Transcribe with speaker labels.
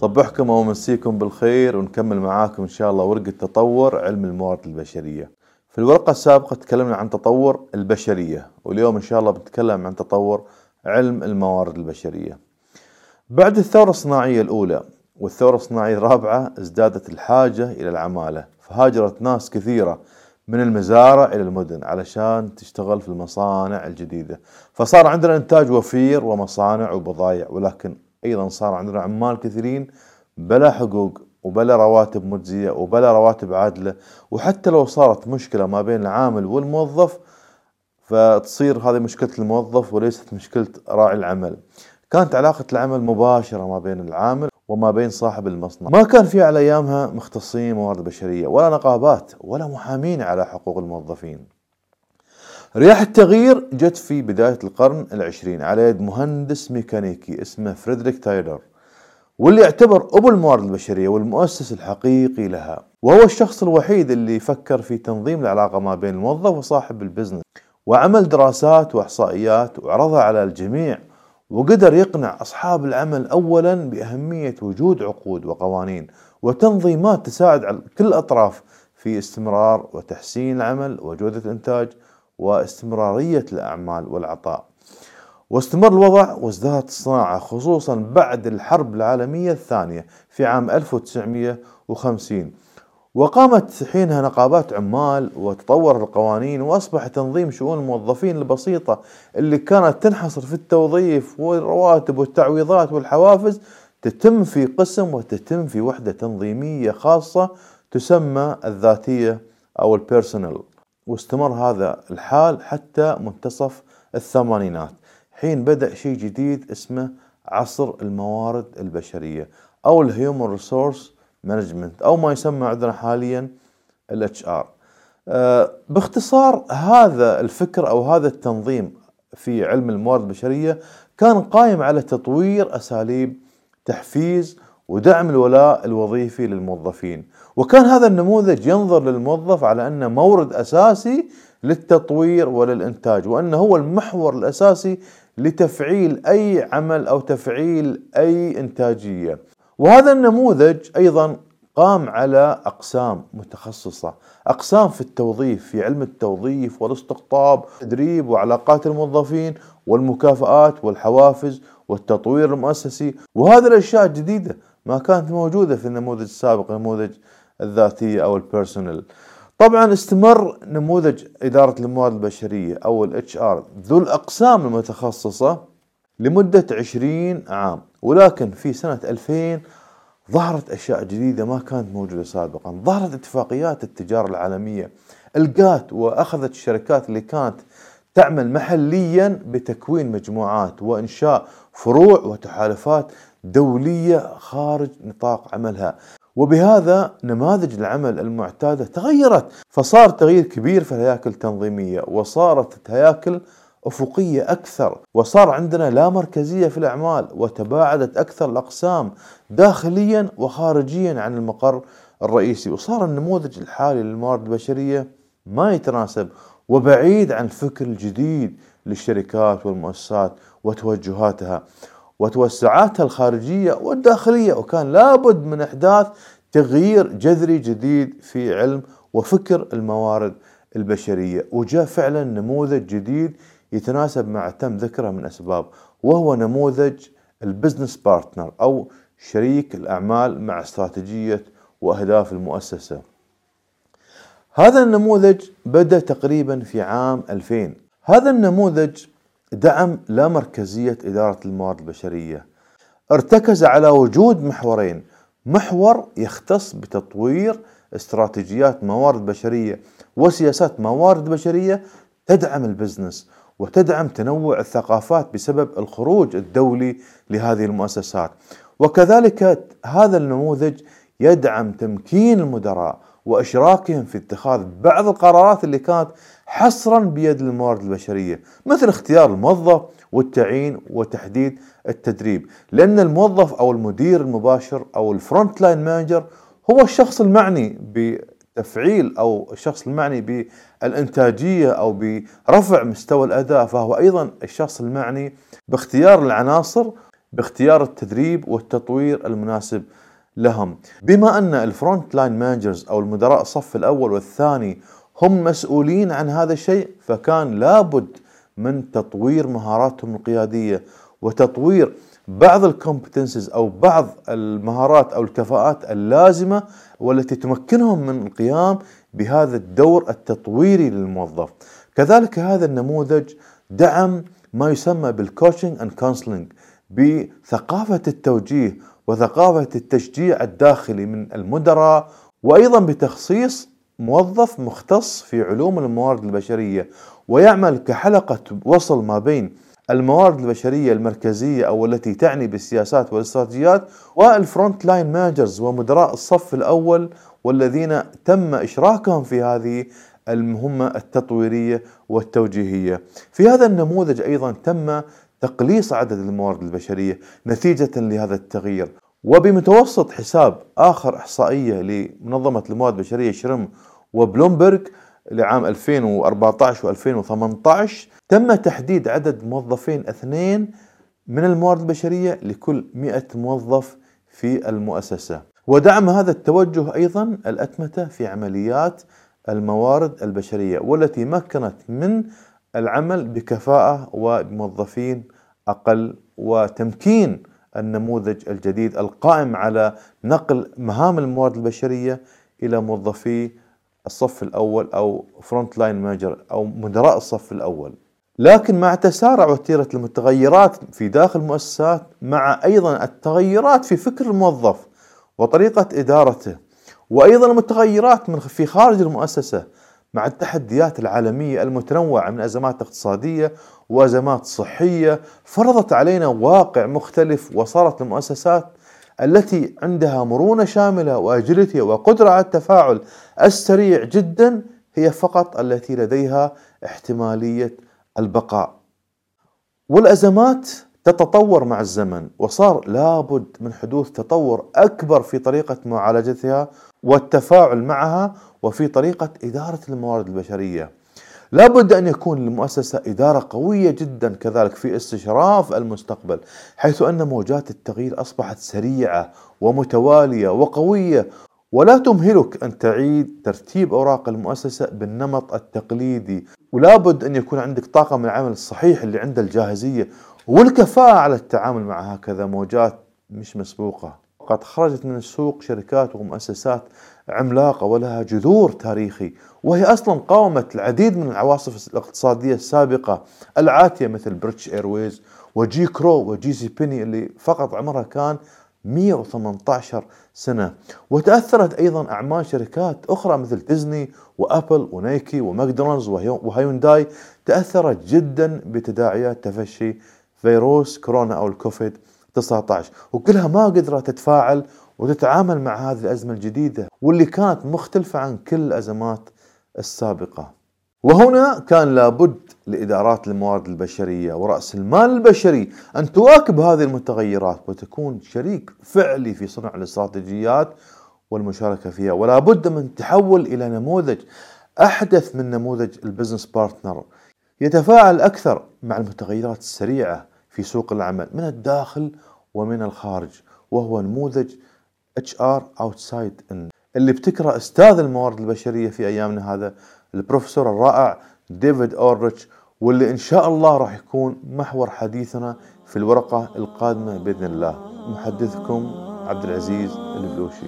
Speaker 1: صبحكم ومسيكم بالخير ونكمل معاكم إن شاء الله ورقة تطور علم الموارد البشرية. في الورقة السابقة تكلمنا عن تطور البشرية واليوم إن شاء الله بنتكلم عن تطور علم الموارد البشرية. بعد الثورة الصناعية الأولى والثورة الصناعية الرابعة ازدادت الحاجة إلى العمالة فهاجرت ناس كثيرة من المزارع إلى المدن علشان تشتغل في المصانع الجديدة. فصار عندنا إنتاج وفير ومصانع وبضائع ولكن أيضا صار عندنا عمال كثيرين بلا حقوق وبلا رواتب مجزية وبلا رواتب عادلة وحتى لو صارت مشكلة ما بين العامل والموظف فتصير هذه مشكلة الموظف وليست مشكلة راعي العمل. كانت علاقة العمل مباشرة ما بين العامل وما بين صاحب المصنع. ما كان في على أيامها مختصين موارد بشرية ولا نقابات ولا محامين على حقوق الموظفين. رياح التغيير جت في بداية القرن العشرين على يد مهندس ميكانيكي اسمه فريدريك تايلر واللي يعتبر أبو الموارد البشرية والمؤسس الحقيقي لها. وهو الشخص الوحيد اللي فكر في تنظيم العلاقة ما بين الموظف وصاحب البزنس وعمل دراسات وإحصائيات وعرضها على الجميع وقدر يقنع أصحاب العمل أولا بأهمية وجود عقود وقوانين وتنظيمات تساعد على كل الأطراف في استمرار وتحسين العمل وجودة الإنتاج واستمرارية الأعمال والعطاء. واستمر الوضع وازدهرت الصناعة خصوصا بعد الحرب العالمية الثانية في عام 1950 وقامت حينها نقابات عمال وتطور القوانين وأصبح تنظيم شؤون الموظفين البسيطة اللي كانت تنحصر في التوظيف والرواتب والتعويضات والحوافز تتم في قسم وتتم في وحدة تنظيمية خاصة تسمى الذاتية أو البيرسونال واستمر هذا الحال حتى منتصف الثمانينات. حين بدأ شيء جديد اسمه عصر الموارد البشرية أو ال human resource management أو ما يسمى عندنا حاليا ال HR آه، باختصار هذا الفكر أو هذا التنظيم في علم الموارد البشرية كان قائم على تطوير أساليب تحفيز ودعم الولاء الوظيفي للموظفين. وكان هذا النموذج ينظر للموظف على أنه مورد أساسي للتطوير وللإنتاج وأنه هو المحور الأساسي لتفعيل أي عمل أو تفعيل أي إنتاجية. وهذا النموذج أيضا قام على أقسام متخصصة، أقسام في التوظيف في علم التوظيف والاستقطاب، تدريب وعلاقات الموظفين والمكافآت والحوافز والتطوير المؤسسي، وهذه الأشياء جديده ما كانت موجودة في النموذج السابق نموذج الذاتية أو ال personnel. طبعا استمر نموذج إدارة الموارد البشرية أو ال HR ذو الأقسام المتخصصة لمدة 20 عام ولكن في سنة 2000 ظهرت أشياء جديدة ما كانت موجودة سابقا ظهرت اتفاقيات التجارة العالمية ال GATT وأخذت الشركات اللي كانت تعمل محليا بتكوين مجموعات وإنشاء فروع وتحالفات دولية خارج نطاق عملها وبهذا نماذج العمل المعتادة تغيرت. فصار تغيير كبير في الهياكل التنظيمية وصارت الهياكل أفقية أكثر وصار عندنا لا مركزية في الأعمال وتباعدت أكثر الأقسام داخليا وخارجيا عن المقر الرئيسي. وصار النموذج الحالي للموارد البشرية ما يتناسب وبعيد عن الفكر الجديد للشركات والمؤسسات وتوجهاتها. وتوسعاتها الخارجية والداخلية وكان لابد من إحداث تغيير جذري جديد في علم وفكر الموارد البشرية. وجاء فعلا نموذج جديد يتناسب مع تم ذكره من أسباب وهو نموذج ال business partner أو شريك الأعمال مع استراتيجية وأهداف المؤسسة. هذا النموذج بدأ تقريبا في عام 2000 هذا النموذج دعم لا مركزية إدارة الموارد البشرية. ارتكز على وجود محورين. محور يختص بتطوير استراتيجيات موارد بشرية وسياسات موارد بشرية تدعم البزنس وتدعم تنوع الثقافات بسبب الخروج الدولي لهذه المؤسسات. وكذلك هذا النموذج يدعم تمكين المدراء واشراكهم في اتخاذ بعض القرارات اللي كانت حصرا بيد الموارد البشرية مثل اختيار الموظف والتعيين وتحديد التدريب لأن الموظف أو المدير المباشر أو ال front line manager هو الشخص المعني تفعيل أو الشخص المعني بالإنتاجية أو برفع مستوى الأداء فهو أيضا الشخص المعني باختيار العناصر باختيار التدريب والتطوير المناسب. لهم بما أن ال front line managers أو المدراء الصف الأول والثاني هم مسؤولين عن هذا الشيء فكان لابد من تطوير مهاراتهم القيادية وتطوير بعض ال competencies أو بعض المهارات أو الكفاءات اللازمة والتي تمكنهم من القيام بهذا الدور التطويري للموظف. كذلك هذا النموذج دعم ما يسمى بال coaching and counseling بثقافة التوجيه وثقافة التشجيع الداخلي من المدراء وأيضا بتخصيص موظف مختص في علوم الموارد البشرية ويعمل كحلقة وصل ما بين الموارد البشرية المركزية أو التي تعني بالسياسات والاستراتيجيات وال front line managers ومدراء الصف الأول والذين تم إشراكهم في هذه المهمة التطويرية والتوجيهية. في هذا النموذج أيضا تم تقليص عدد الموارد البشرية نتيجة لهذا التغيير. وبمتوسط حساب آخر إحصائية لمنظمة الموارد البشرية شرم وبلومبرج لعام 2014 و2018 تم تحديد عدد موظفين اثنين من الموارد البشرية لكل 100 موظف في المؤسسة. ودعم هذا التوجه أيضا الأتمتة في عمليات الموارد البشرية والتي مكنت من العمل بكفاءة وبموظفين أقل وتمكين النموذج الجديد القائم على نقل مهام الموارد البشرية إلى موظفي الصف الأول أو front line manager أو مدراء الصف الأول. لكن مع تسارع وتيرة المتغيرات في داخل المؤسسات مع أيضا التغيرات في فكر الموظف وطريقة إدارته وأيضا المتغيرات من في خارج المؤسسة مع التحديات العالمية المتنوعة من أزمات اقتصادية وأزمات صحية فرضت علينا واقع مختلف وصارت المؤسسات التي عندها مرونة شاملة وأجلتي وقدرة على التفاعل السريع جدا هي فقط التي لديها احتمالية البقاء. والأزمات تتطور مع الزمن وصار لابد من حدوث تطور أكبر في طريقة معالجتها والتفاعل معها وفي طريقة إدارة الموارد البشرية. لابد أن يكون للمؤسسة إدارة قوية جدا كذلك في استشراف المستقبل حيث أن موجات التغيير أصبحت سريعة ومتوالية وقوية. ولا تمهلك أن تعيد ترتيب أوراق المؤسسة بالنمط التقليدي ولابد أن يكون عندك طاقم العمل الصحيح اللي عنده الجاهزية. والكفاءة على التعامل مع هكذا موجات مش مسبوقة. قد خرجت من السوق شركات ومؤسسات عملاقة ولها جذور تاريخي وهي أصلا قاومت العديد من العواصف الاقتصادية السابقة العاتية مثل بريتش إيرويز وجي كرو وجي سي بيني اللي فقط عمرها كان 118 سنة. وتأثرت أيضا أعمال شركات أخرى مثل ديزني وأبل ونايكي وماكدونالدز وهيونداي تأثرت جدا بتداعيات تفشي فيروس كورونا أو الكوفيد 19 وكلها ما قدرت تتفاعل وتتعامل مع هذه الأزمة الجديدة واللي كانت مختلفة عن كل الأزمات السابقة. وهنا كان لابد لإدارات الموارد البشرية ورأس المال البشري أن تواكب هذه المتغيرات وتكون شريك فعلي في صنع الاستراتيجيات والمشاركة فيها. ولا بد من تحول إلى نموذج أحدث من نموذج ال business partner يتفاعل أكثر مع المتغيرات السريعة في سوق العمل من الداخل ومن الخارج وهو نموذج HR outside in. اللي ابتكره أستاذ الموارد البشرية في أيامنا هذا البروفيسور الرائع ديفيد اوريتش واللي إن شاء الله راح يكون محور حديثنا في الورقة القادمة بإذن الله. محدثكم عبد العزيز البلوشي.